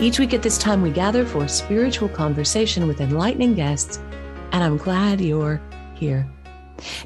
Each week at this time, we gather for a spiritual conversation with enlightening guests, and I'm glad you're here.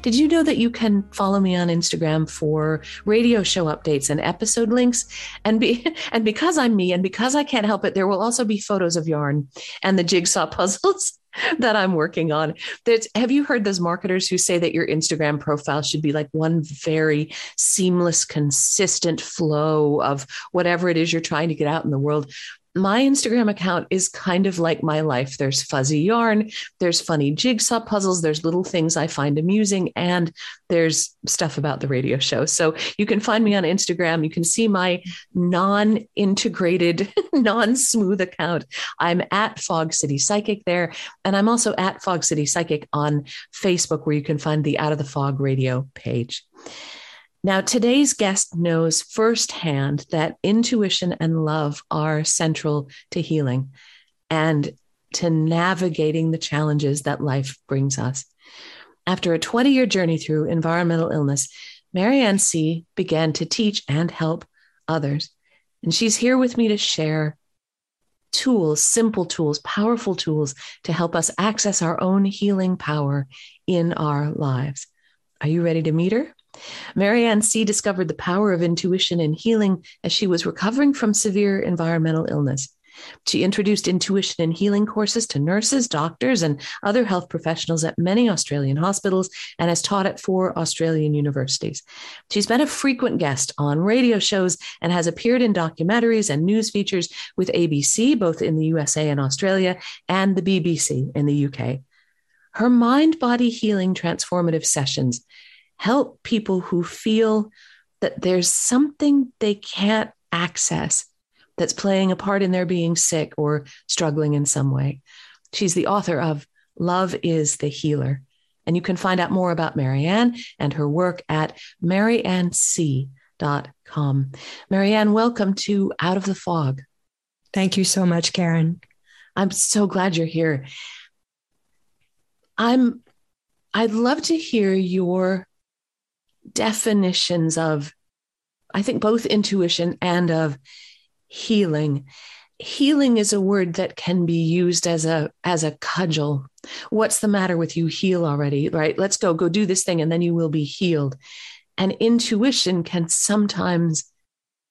Did you know that you can follow me on Instagram for radio show updates and episode links? And be and because I'm me and because I can't help it, there will also be photos of yarn and the jigsaw puzzles that I'm working on. There's, have you heard those marketers who say that your Instagram profile should be like one very seamless, consistent flow of whatever it is you're trying to get out in the world? My Instagram account is kind of like my life. There's fuzzy yarn, there's funny jigsaw puzzles, there's little things I find amusing, and there's stuff about the radio show. So you can find me on Instagram. You can see my non integrated, non smooth account. I'm at Fog City Psychic there. And I'm also at Fog City Psychic on Facebook, where you can find the Out of the Fog radio page. Now, today's guest knows firsthand that intuition and love are central to healing and to navigating the challenges that life brings us. After a 20 year journey through environmental illness, Maryanne Sea. began to teach and help others. And she's here with me to share tools, simple tools, powerful tools to help us access our own healing power in our lives. Are you ready to meet her? Maryanne Sea. discovered the power of intuition in healing as she was recovering from severe environmental illness. She introduced intuition and healing courses to nurses, doctors, and other health professionals at many Australian hospitals and has taught at four Australian universities. She's been a frequent guest on radio shows and has appeared in documentaries and news features with ABC, both in the USA and Australia, and the BBC in the UK. Her mind body healing transformative sessions help people who feel that there's something they can't access that's playing a part in their being sick or struggling in some way. She's the author of Love is the Healer. And you can find out more about Maryanne and her work at maryannesea.com. Maryanne, welcome to Out of the Fog. Thank you so much, Karen. I'm so glad you're here. I'm I'd love to hear your definitions of, I think, both intuition and of healing. Healing is a word that can be used as a as a cudgel. What's the matter with you? Heal already, right? Let's go, go do this thing, and then you will be healed. And intuition can sometimes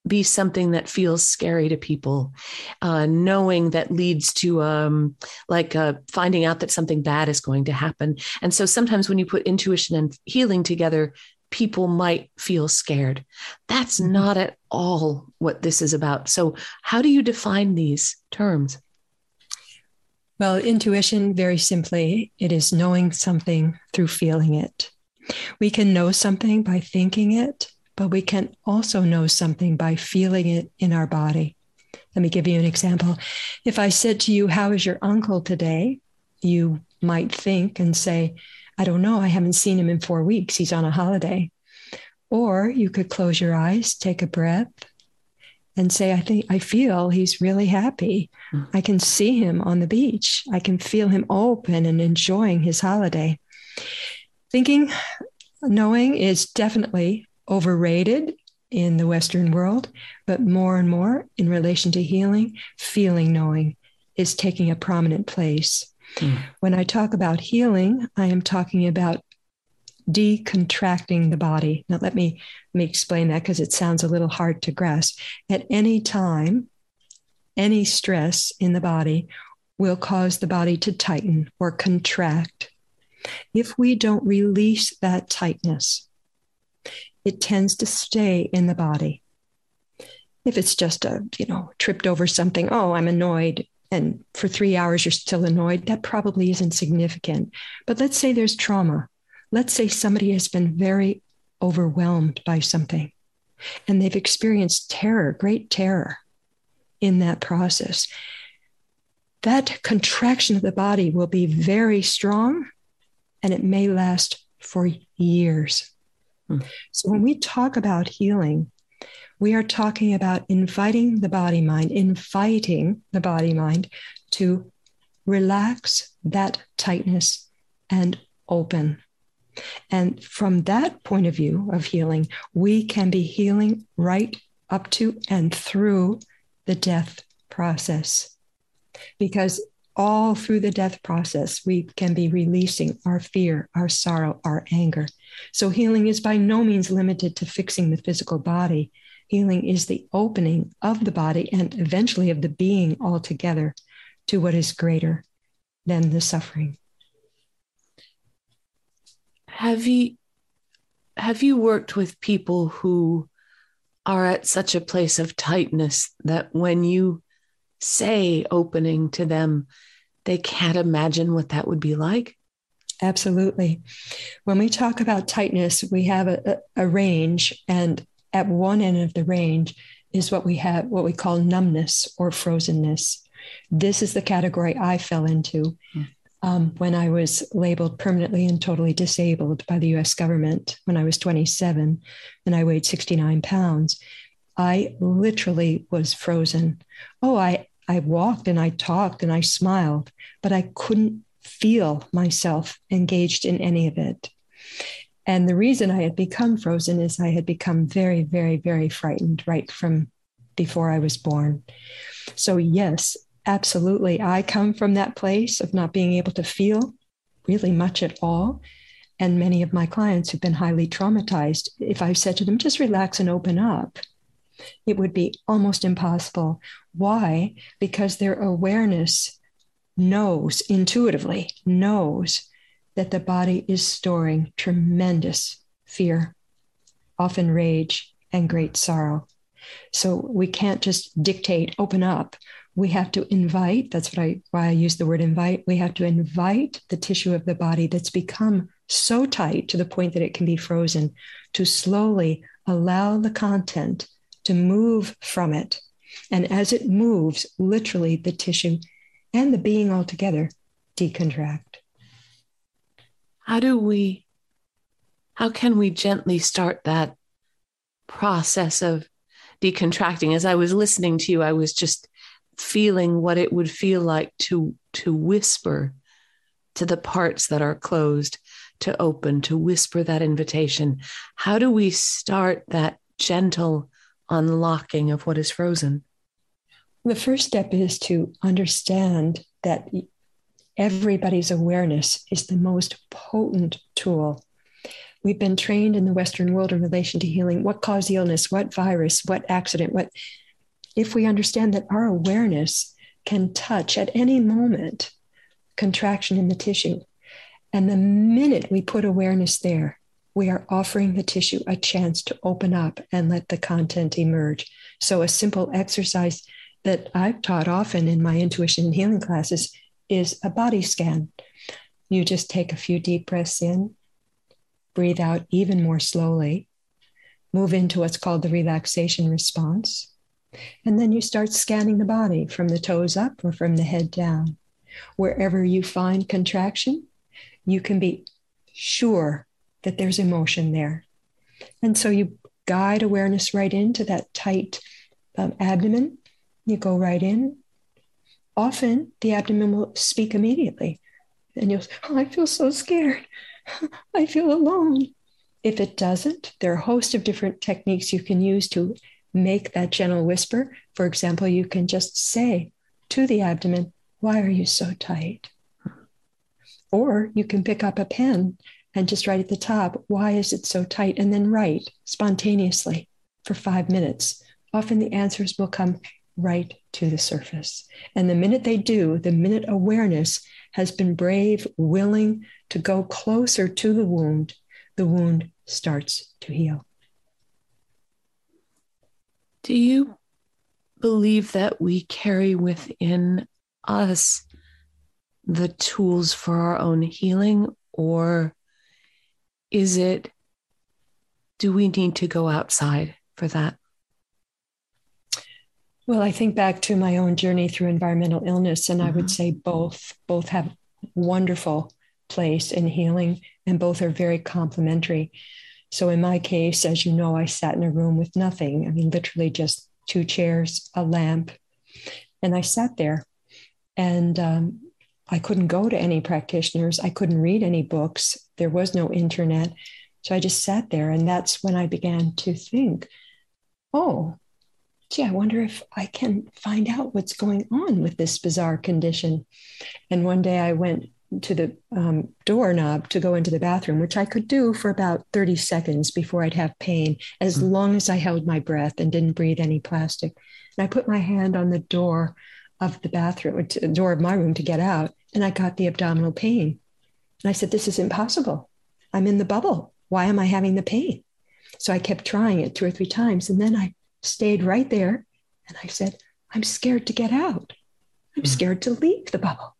be something that feels scary to people. Uh, knowing that leads to um, like uh, finding out that something bad is going to happen. And so sometimes when you put intuition and healing together, people might feel scared. That's mm-hmm. not at all what this is about. So, how do you define these terms? Well, intuition, very simply, it is knowing something through feeling it. We can know something by thinking it, but we can also know something by feeling it in our body. Let me give you an example. If I said to you, How is your uncle today? you might think and say, I don't know. I haven't seen him in four weeks. He's on a holiday. Or you could close your eyes, take a breath, and say, I think I feel he's really happy. Mm-hmm. I can see him on the beach. I can feel him open and enjoying his holiday. Thinking, knowing is definitely overrated in the Western world, but more and more in relation to healing, feeling knowing is taking a prominent place. Mm. When I talk about healing, I am talking about decontracting the body. Now, let me, let me explain that because it sounds a little hard to grasp. At any time, any stress in the body will cause the body to tighten or contract. If we don't release that tightness, it tends to stay in the body. If it's just a, you know, tripped over something, oh, I'm annoyed, and for three hours you're still annoyed, that probably isn't significant. But let's say there's trauma. Let's say somebody has been very overwhelmed by something and they've experienced terror, great terror in that process. that contraction of the body will be very strong and it may last for years. Hmm. So when we talk about healing, we are talking about inviting the body mind, inviting the body mind to relax that tightness and open. And from that point of view of healing, we can be healing right up to and through the death process. Because all through the death process, we can be releasing our fear, our sorrow, our anger. So healing is by no means limited to fixing the physical body. Healing is the opening of the body and eventually of the being altogether to what is greater than the suffering. Have you have you worked with people who are at such a place of tightness that when you say opening to them, they can't imagine what that would be like? Absolutely. When we talk about tightness, we have a, a, range, and at one end of the range is what we have, what we call numbness or frozenness. This is the category I fell into hmm. um, when I was labeled permanently and totally disabled by the US government when I was 27 and I weighed 69 pounds. I literally was frozen. Oh, I I walked and I talked and I smiled, but I couldn't feel myself engaged in any of it. And the reason I had become frozen is I had become very, very, very frightened right from before I was born. So, yes, absolutely. I come from that place of not being able to feel really much at all. And many of my clients who've been highly traumatized, if I said to them, just relax and open up, it would be almost impossible. Why? Because their awareness knows intuitively, knows that the body is storing tremendous fear, often rage, and great sorrow. So we can't just dictate, open up. We have to invite, that's what I why I use the word invite. We have to invite the tissue of the body that's become so tight to the point that it can be frozen to slowly allow the content to move from it. And as it moves, literally the tissue and the being altogether decontract. How do we, how can we gently start that process of decontracting? As I was listening to you, I was just feeling what it would feel like to to whisper to the parts that are closed to open to whisper that invitation how do we start that gentle unlocking of what is frozen? The first step is to understand that everybody's awareness is the most potent tool. We've been trained in the Western world in relation to healing what caused illness, what virus, what accident, what. If we understand that our awareness can touch at any moment contraction in the tissue, and the minute we put awareness there, we are offering the tissue a chance to open up and let the content emerge. So, a simple exercise that I've taught often in my intuition and healing classes is a body scan. You just take a few deep breaths in, breathe out even more slowly, move into what's called the relaxation response, and then you start scanning the body from the toes up or from the head down. Wherever you find contraction, you can be sure that there's emotion there. And so you guide awareness right into that tight um, abdomen. You go right in. Often the abdomen will speak immediately. And you'll, oh, I feel so scared. I feel alone. If it doesn't, there are a host of different techniques you can use to make that gentle whisper. For example, you can just say to the abdomen, Why are you so tight? Or you can pick up a pen and just write at the top, why is it so tight? And then write spontaneously for five minutes. Often the answers will come right to the surface. And the minute they do, the minute awareness has been brave, willing to go closer to the wound, the wound starts to heal. Do you believe that we carry within us the tools for our own healing, or is it, do we need to go outside for that? Well, I think back to my own journey through environmental illness, and mm-hmm. I would mm-hmm. say both both have wonderful place in healing, and both are very complementary. So, in my case, as you know, I sat in a room with nothing. I mean, literally just two chairs, a lamp, and I sat there, and um, I couldn't go to any practitioners. I couldn't read any books. There was no internet. So I just sat there, and that's when I began to think, oh, gee, I wonder if I can find out what's going on with this bizarre condition. And one day I went to the um, doorknob to go into the bathroom, which I could do for about 30 seconds before I'd have pain, as mm-hmm. long as I held my breath and didn't breathe any plastic. And I put my hand on the door of the bathroom, the door of my room to get out, and I got the abdominal pain. And I said, This is impossible. I'm in the bubble. Why am I having the pain? So I kept trying it two or three times. And then I stayed right there. And I said, I'm scared to get out. I'm mm. scared to leave the bubble.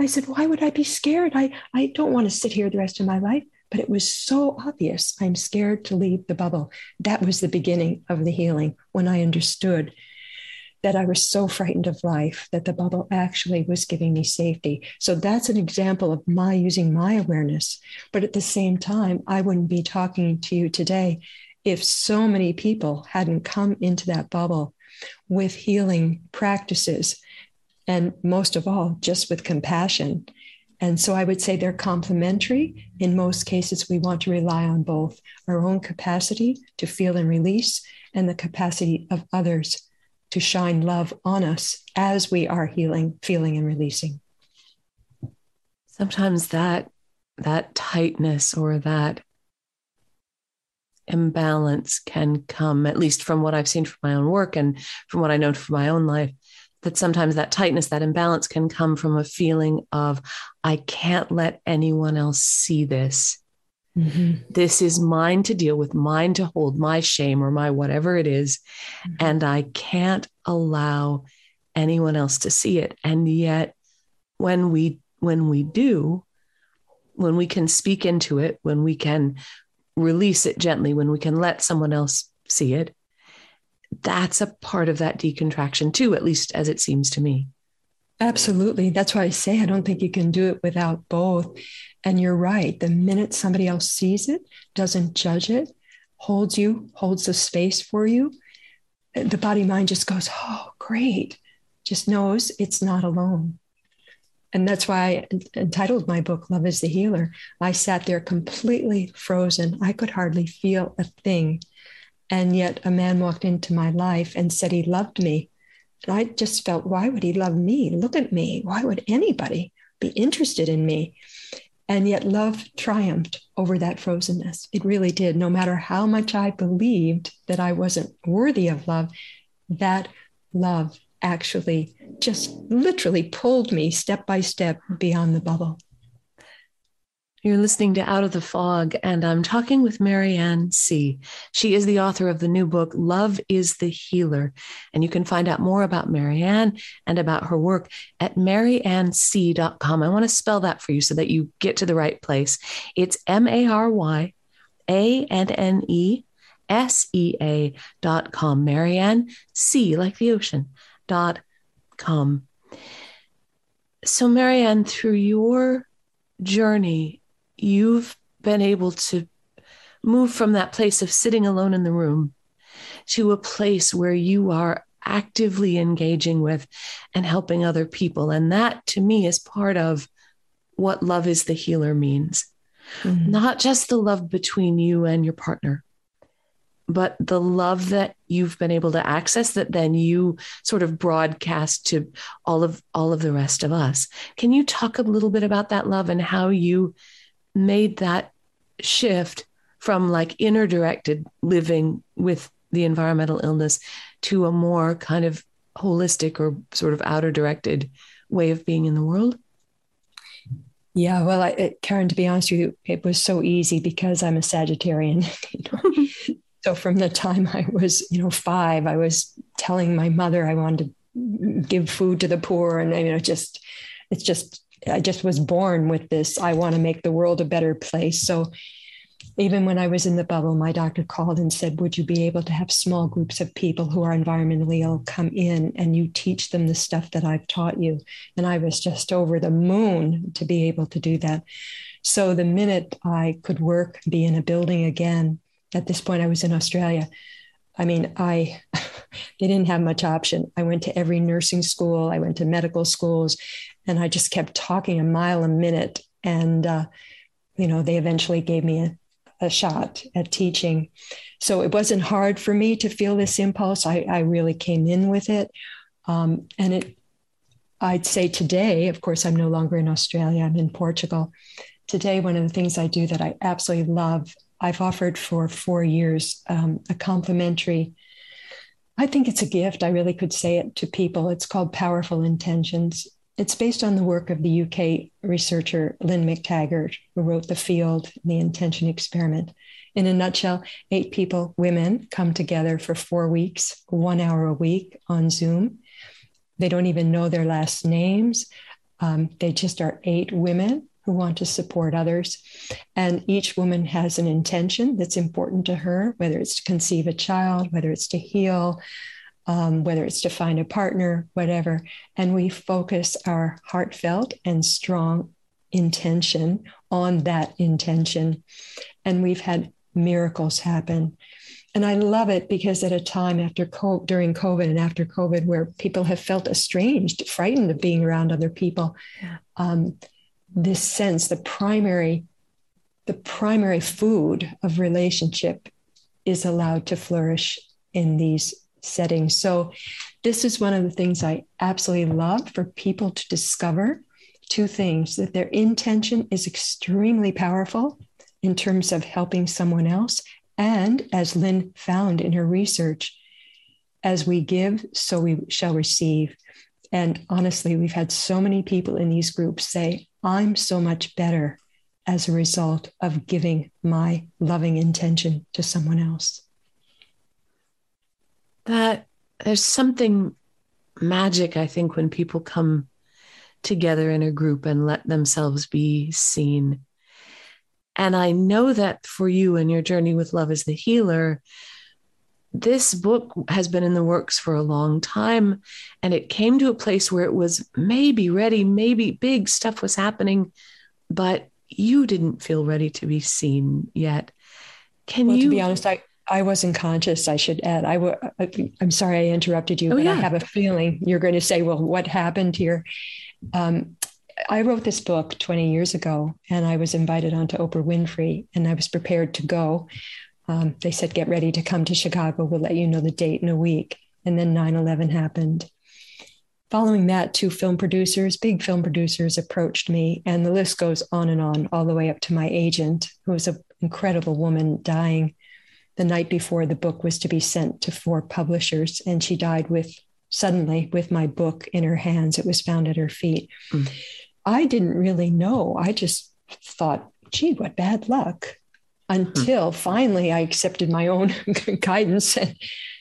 I said, Why would I be scared? I, I don't want to sit here the rest of my life. But it was so obvious. I'm scared to leave the bubble. That was the beginning of the healing when I understood that I was so frightened of life that the bubble actually was giving me safety. So that's an example of my using my awareness. But at the same time, I wouldn't be talking to you today if so many people hadn't come into that bubble with healing practices and most of all, just with compassion. And so I would say they're complementary. In most cases, we want to rely on both our own capacity to feel and release and the capacity of others to shine love on us as we are healing, feeling, and releasing. Sometimes that that tightness or that imbalance can come, at least from what I've seen from my own work and from what I know from my own life, that sometimes that tightness, that imbalance can come from a feeling of, I can't let anyone else see this. Mm-hmm. This is mine to deal with, mine to hold, my shame or my whatever it is, mm-hmm. And I can't allow anyone else to see it. And yet, when we when we do, when we can speak into it, when we can release it gently, when we can let someone else see it, that's a part of that decontraction too, at least as it seems to me. Absolutely. That's why I say I don't think you can do it without both. And you're right. The minute somebody else sees it, doesn't judge it, holds you, holds the space for you, the body mind just goes, Oh, great. Just knows it's not alone. And that's why I entitled my book, Love is the Healer. I sat there completely frozen. I could hardly feel a thing. And yet a man walked into my life and said he loved me. And I just felt, why would he love me? Look at me. Why would anybody be interested in me? And yet love triumphed over that frozenness. It really did. No matter how much I believed that I wasn't worthy of love, that love actually just literally pulled me step by step beyond the bubble. You're listening to Out of the Fog, and I'm talking with Maryanne Sea. She is the author of the new book, Love is the Healer. And you can find out more about Maryanne and about her work at maryannesea.com. I want to spell that for you so that you get to the right place. It's M A R Y A N N E S E A dot com. Maryanne Sea, like the ocean, com. So, Maryanne, through your journey you've been able to move from that place of sitting alone in the room to a place where you are actively engaging with and helping other people. And that to me is part of what love is the healer means. Mm-hmm. Not just the love between you and your partner, but the love that you've been able to access that then you sort of broadcast to all of all of the rest of us. Can you talk a little bit about that love and how you made that shift from like inner directed living with the environmental illness to a more kind of holistic or sort of outer directed way of being in the world? Yeah, well, I, Karen, to be honest with you, it was so easy because I'm a Sagittarian. You know? So from the time I was, you know, five, I was telling my mother I wanted to give food to the poor, and you know, just it's just I just was born with this. I want to make the world a better place. So even when I was in the bubble, my doctor called and said, Would you be able to have small groups of people who are environmentally ill come in and you teach them the stuff that I've taught you? And I was just over the moon to be able to do that. So the minute I could work, be in a building again, at this point I was in Australia. I mean, I they didn't have much option. I went to every nursing school, I went to medical schools, and I just kept talking a mile a minute. And uh, you know, they eventually gave me a a shot at teaching. So it wasn't hard for me to feel this impulse. I, I really came in with it. Um, and it, I'd say today, of course, I'm no longer in Australia, I'm in Portugal. Today, one of the things I do that I absolutely love, I've offered for four years um, a complimentary, I think it's a gift. I really could say it to people. It's called Powerful Intentions. It's based on the work of the UK researcher Lynne McTaggart, who wrote The Field, The Intention Experiment. In a nutshell, eight people, women, come together for four weeks, one hour a week on Zoom. They don't even know their last names. Um, they just are eight women who want to support others. And each woman has an intention that's important to her, whether it's to conceive a child, whether it's to heal, um, whether it's to find a partner, whatever. And we focus our heartfelt and strong intention on that intention. And we've had miracles happen. And I love it because at a time after COVID, during COVID and after COVID, where people have felt estranged, frightened of being around other people, um, this sense, the primary, the primary food of relationship is allowed to flourish in these settings So, this is one of the things I absolutely love for people to discover two things that their intention is extremely powerful in terms of helping someone else. And as Lynne found in her research, as we give, so we shall receive. And honestly, we've had so many people in these groups say, I'm so much better as a result of giving my loving intention to someone else that there's something magic, I think, when people come together in a group and let themselves be seen. And I know that for you and your journey with Love as the Healer, this book has been in the works for a long time. And it came to a place where it was maybe ready, maybe big stuff was happening, but you didn't feel ready to be seen yet. Can well, you? To be honest, I, I wasn't conscious, I should add. I w- I'm sorry I interrupted you, oh, but yeah. I have a feeling you're going to say, well, what happened here? Um, I wrote this book 20 years ago and I was invited onto Oprah Winfrey and I was prepared to go. Um, they said, get ready to come to Chicago. We'll let you know the date in a week. And then 9 11 happened. Following that, two film producers, big film producers, approached me, and the list goes on and on, all the way up to my agent, who was an incredible woman dying the night before the book was to be sent to four publishers, and she died with suddenly with my book in her hands. It was found at her feet. Mm. I didn't really know. I just thought, gee, what bad luck. Until mm. finally I accepted my own guidance and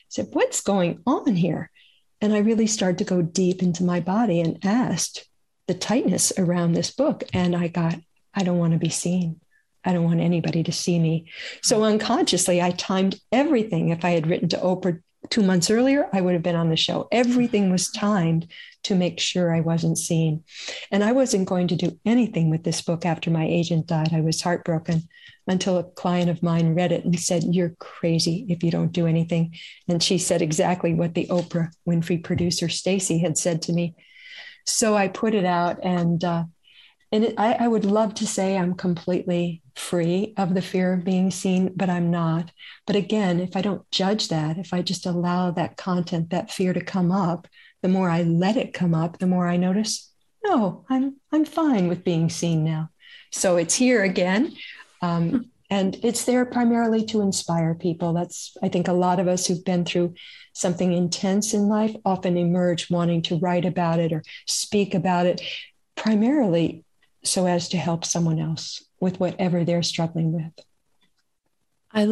said, what's going on here? And I really started to go deep into my body and asked the tightness around this book. And I got, I don't want to be seen. I don't want anybody to see me. So unconsciously, I timed everything. If I had written to Oprah two months earlier, I would have been on the show. Everything was timed to make sure I wasn't seen. And I wasn't going to do anything with this book after my agent died. I was heartbroken until a client of mine read it and said, You're crazy if you don't do anything. And she said exactly what the Oprah Winfrey producer, Stacy, had said to me. So I put it out and uh, and it, I, I, would love to say I'm completely free of the fear of being seen, but I'm not. But again, if I don't judge that, if I just allow that content, that fear to come up, the more I let it come up, the more I notice, no, I'm I'm fine with being seen now. So it's here again. Um, and it's there primarily to inspire people. That's, I think, a lot of us who've been through something intense in life often emerge wanting to write about it or speak about it, primarily so as to help someone else with whatever they're struggling with. I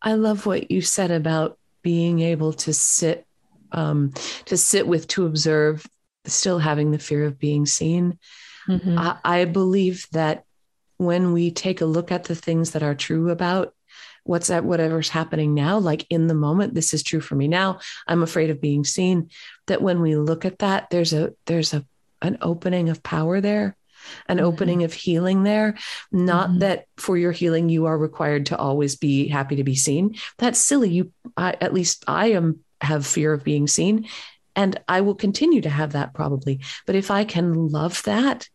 I love what you said about being able to sit um, to sit with to observe, still having the fear of being seen. Mm-hmm. I, I believe that when we take a look at the things that are true about what's that whatever's happening now like in the moment this is true for me now i'm afraid of being seen that when we look at that there's a there's a an opening of power there an mm-hmm. opening of healing there not mm-hmm. that for your healing you are required to always be happy to be seen that's silly you I, at least i am have fear of being seen and i will continue to have that probably but if i can love that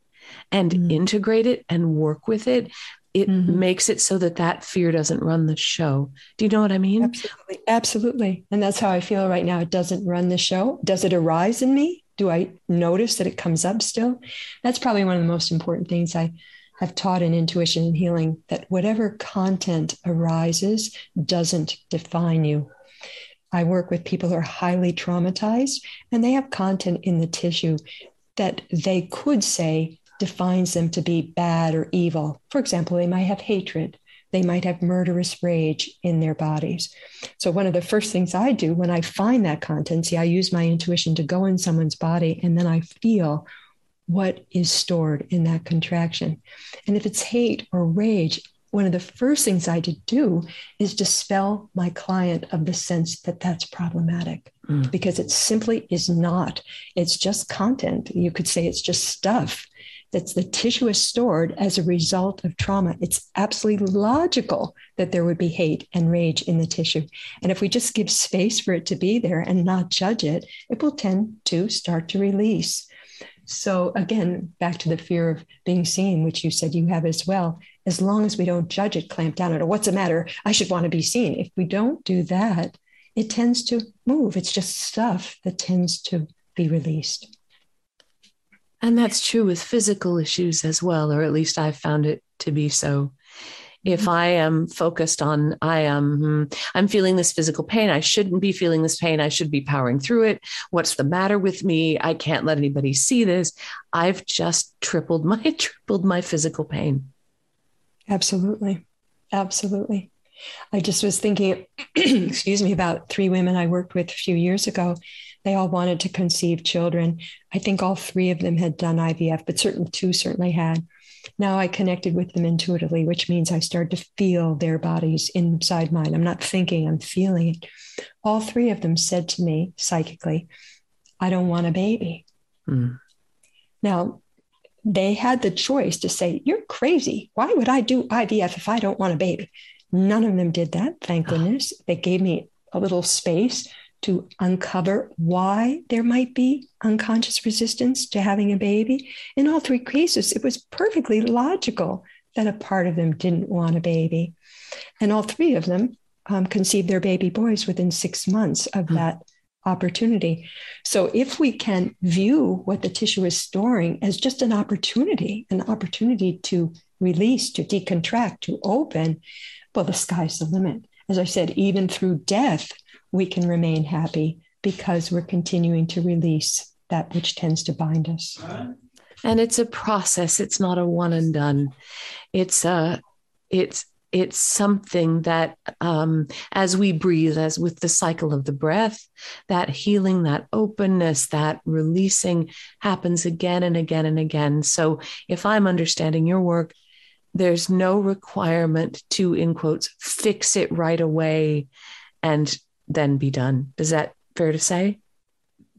and mm-hmm. integrate it and work with it it mm-hmm. makes it so that that fear doesn't run the show. Do you know what I mean? Absolutely. Absolutely. And that's how I feel right now. It doesn't run the show. Does it arise in me? Do I notice that it comes up still? That's probably one of the most important things I have taught in intuition and healing that whatever content arises doesn't define you. I work with people who are highly traumatized and they have content in the tissue that they could say defines them to be bad or evil. For example, they might have hatred, they might have murderous rage in their bodies. So, one of the first things I do when I find that content, see, I use my intuition to go in someone's body and then I feel what is stored in that contraction. And if it's hate or rage, one of the first things I do is dispel my client of the sense that that's problematic mm. because it simply is not. It's just content. You could say it's just stuff that's the tissue is stored as a result of trauma. It's absolutely logical that there would be hate and rage in the tissue. And if we just give space for it to be there and not judge it, it will tend to start to release. So, again, back to the fear of being seen, which you said you have as well. As long as we don't judge it, clamp down on it, what's the matter? I should want to be seen. If we don't do that, it tends to move. It's just stuff that tends to be released. And that's true with physical issues as well, or at least I've found it to be so. If mm-hmm. I am focused on, I am, hmm, I'm feeling this physical pain. I shouldn't be feeling this pain. I should be powering through it. What's the matter with me? I can't let anybody see this. I've just tripled my tripled my physical pain. Absolutely, absolutely. I just was thinking, excuse me, about three women I worked with a few years ago they all wanted to conceive children. I think all three of them had done IVF, but certain two certainly had. Now I connected with them intuitively, which means I started to feel their bodies inside mine. I'm not thinking, I'm feeling it. All three of them said to me psychically, I don't want a baby. Mm. Now, they had the choice to say, You're crazy. Why would I do IVF if I don't want a baby? None of them did that, thank goodness. They gave me a little space to uncover why there might be unconscious resistance to having a baby. In all three cases, it was perfectly logical that a part of them didn't want a baby. And all three of them um, conceived their baby boys within six months of mm. that opportunity. So if we can view what the tissue is storing as just an opportunity, an opportunity to release, to decontract, to open, well, the sky's the limit. As I said, even through death, we can remain happy because we're continuing to release that which tends to bind us. And it's a process. It's not a one and done. It's a it's it's something that um, as we breathe as with the cycle of the breath that healing that openness that releasing happens again and again and again so if i'm understanding your work there's no requirement to in quotes fix it right away and then be done. Is that fair to say?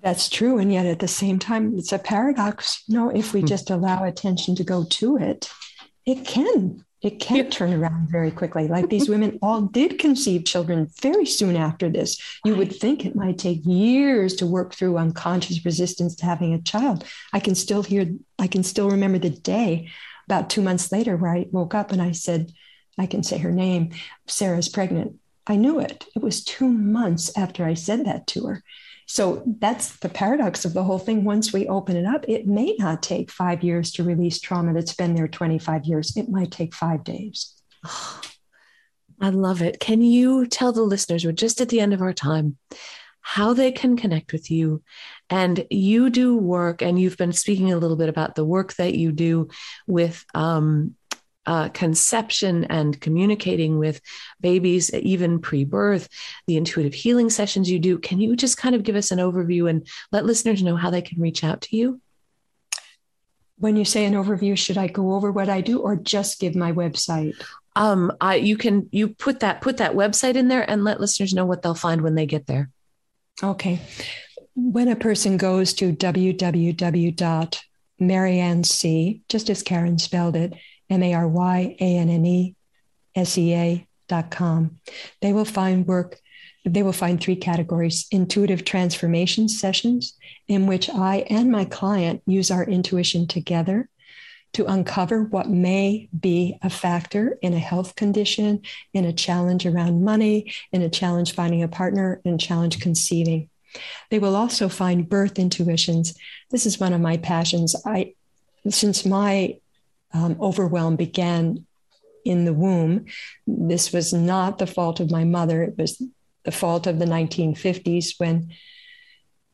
That's true. And yet at the same time, it's a paradox. No, if we hmm. just allow attention to go to it, it can. It can yeah. turn around very quickly. Like these women all did conceive children very soon after this. You would think it might take years to work through unconscious resistance to having a child. I can still hear, I can still remember the day about two months later where I woke up and I said, I can say her name, Sarah's pregnant. I knew it. It was two months after I said that to her. So that's the paradox of the whole thing. Once we open it up, it may not take five years to release trauma that's been there 25 years. It might take five days. I love it. Can you tell the listeners, we're just at the end of our time, how they can connect with you? And you do work, and you've been speaking a little bit about the work that you do with um, uh, conception and communicating with babies, even pre birth, the intuitive healing sessions you do. Can you just kind of give us an overview and let listeners know how they can reach out to you? When you say an overview, should I go over what I do or just give my website? Um, I you can you put that put that website in there and let listeners know what they'll find when they get there. Okay. When a person goes to www.maryanne just as Karen spelled it, M A R Y A N N E S E A dot com, they will find work they will find three categories intuitive transformation sessions, in which I and my client use our intuition together to uncover what may be a factor in a health condition, in a challenge around money, in a challenge finding a partner, in a challenge conceiving. They will also find birth intuitions. This is one of my passions. I, since my um, overwhelm began in the womb, this was not the fault of my mother. It was the fault of the 1950s when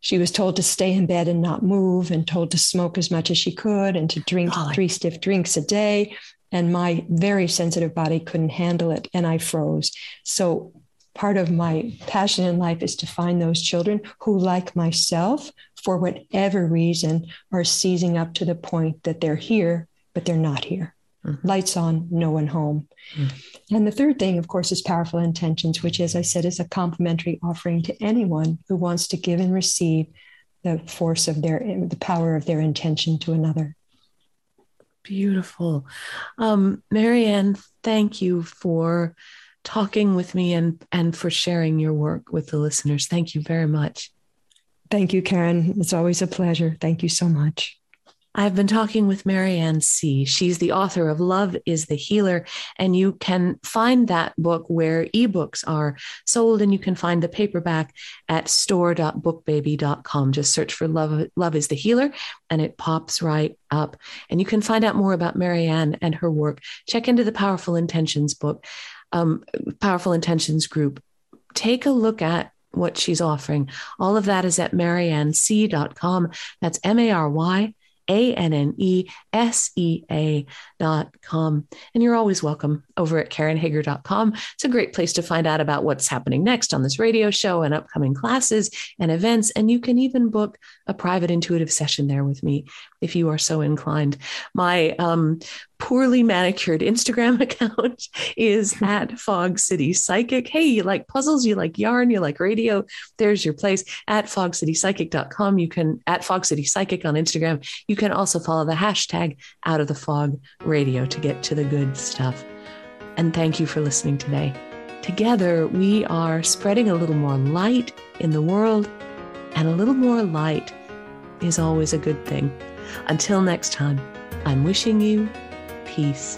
she was told to stay in bed and not move and told to smoke as much as she could and to drink three stiff drinks a day. And my very sensitive body couldn't handle it and i froze. So part of my passion in life is to find those children who like myself for whatever reason are seizing up to the point that they're here but they're not here. Mm-hmm. lights on no one home. Mm-hmm. and the third thing of course is powerful intentions which as i said is a complimentary offering to anyone who wants to give and receive the force of their the power of their intention to another. Beautiful. Um, maryanne thank you for talking with me and and for sharing your work with the listeners. Thank you very much. Thank you karen. It's always a pleasure. Thank you so much I've been talking with Maryanne Sea. She's the author of Love is the Healer, and you can find that book where ebooks are sold, and you can find the paperback at store.bookbaby.com. Just search for Love, Love is the Healer, and it pops right up. And you can find out more about Maryanne and her work. Check into the Powerful Intentions book, um, Powerful Intentions group. Take a look at what she's offering. All of that is at maryannesea.com. That's M A R Y a N N E S E A dot com. And you're always welcome over at KarenHager.com. It's a great place to find out about what's happening next on this radio show and upcoming classes and events. And you can even book a private intuitive session there with me if you are so inclined. My um, poorly manicured Instagram account is at Fog City Psychic. Hey, you like puzzles, you like yarn, you like radio, there's your place at fogcitypsychic.com. You can at Fog City Psychic on Instagram. You can also follow the hashtag out of the fog radio to get to the good stuff. And thank you for listening today. Together, we are spreading a little more light in the world, and a little more light is always a good thing. Until next time, I'm wishing you peace.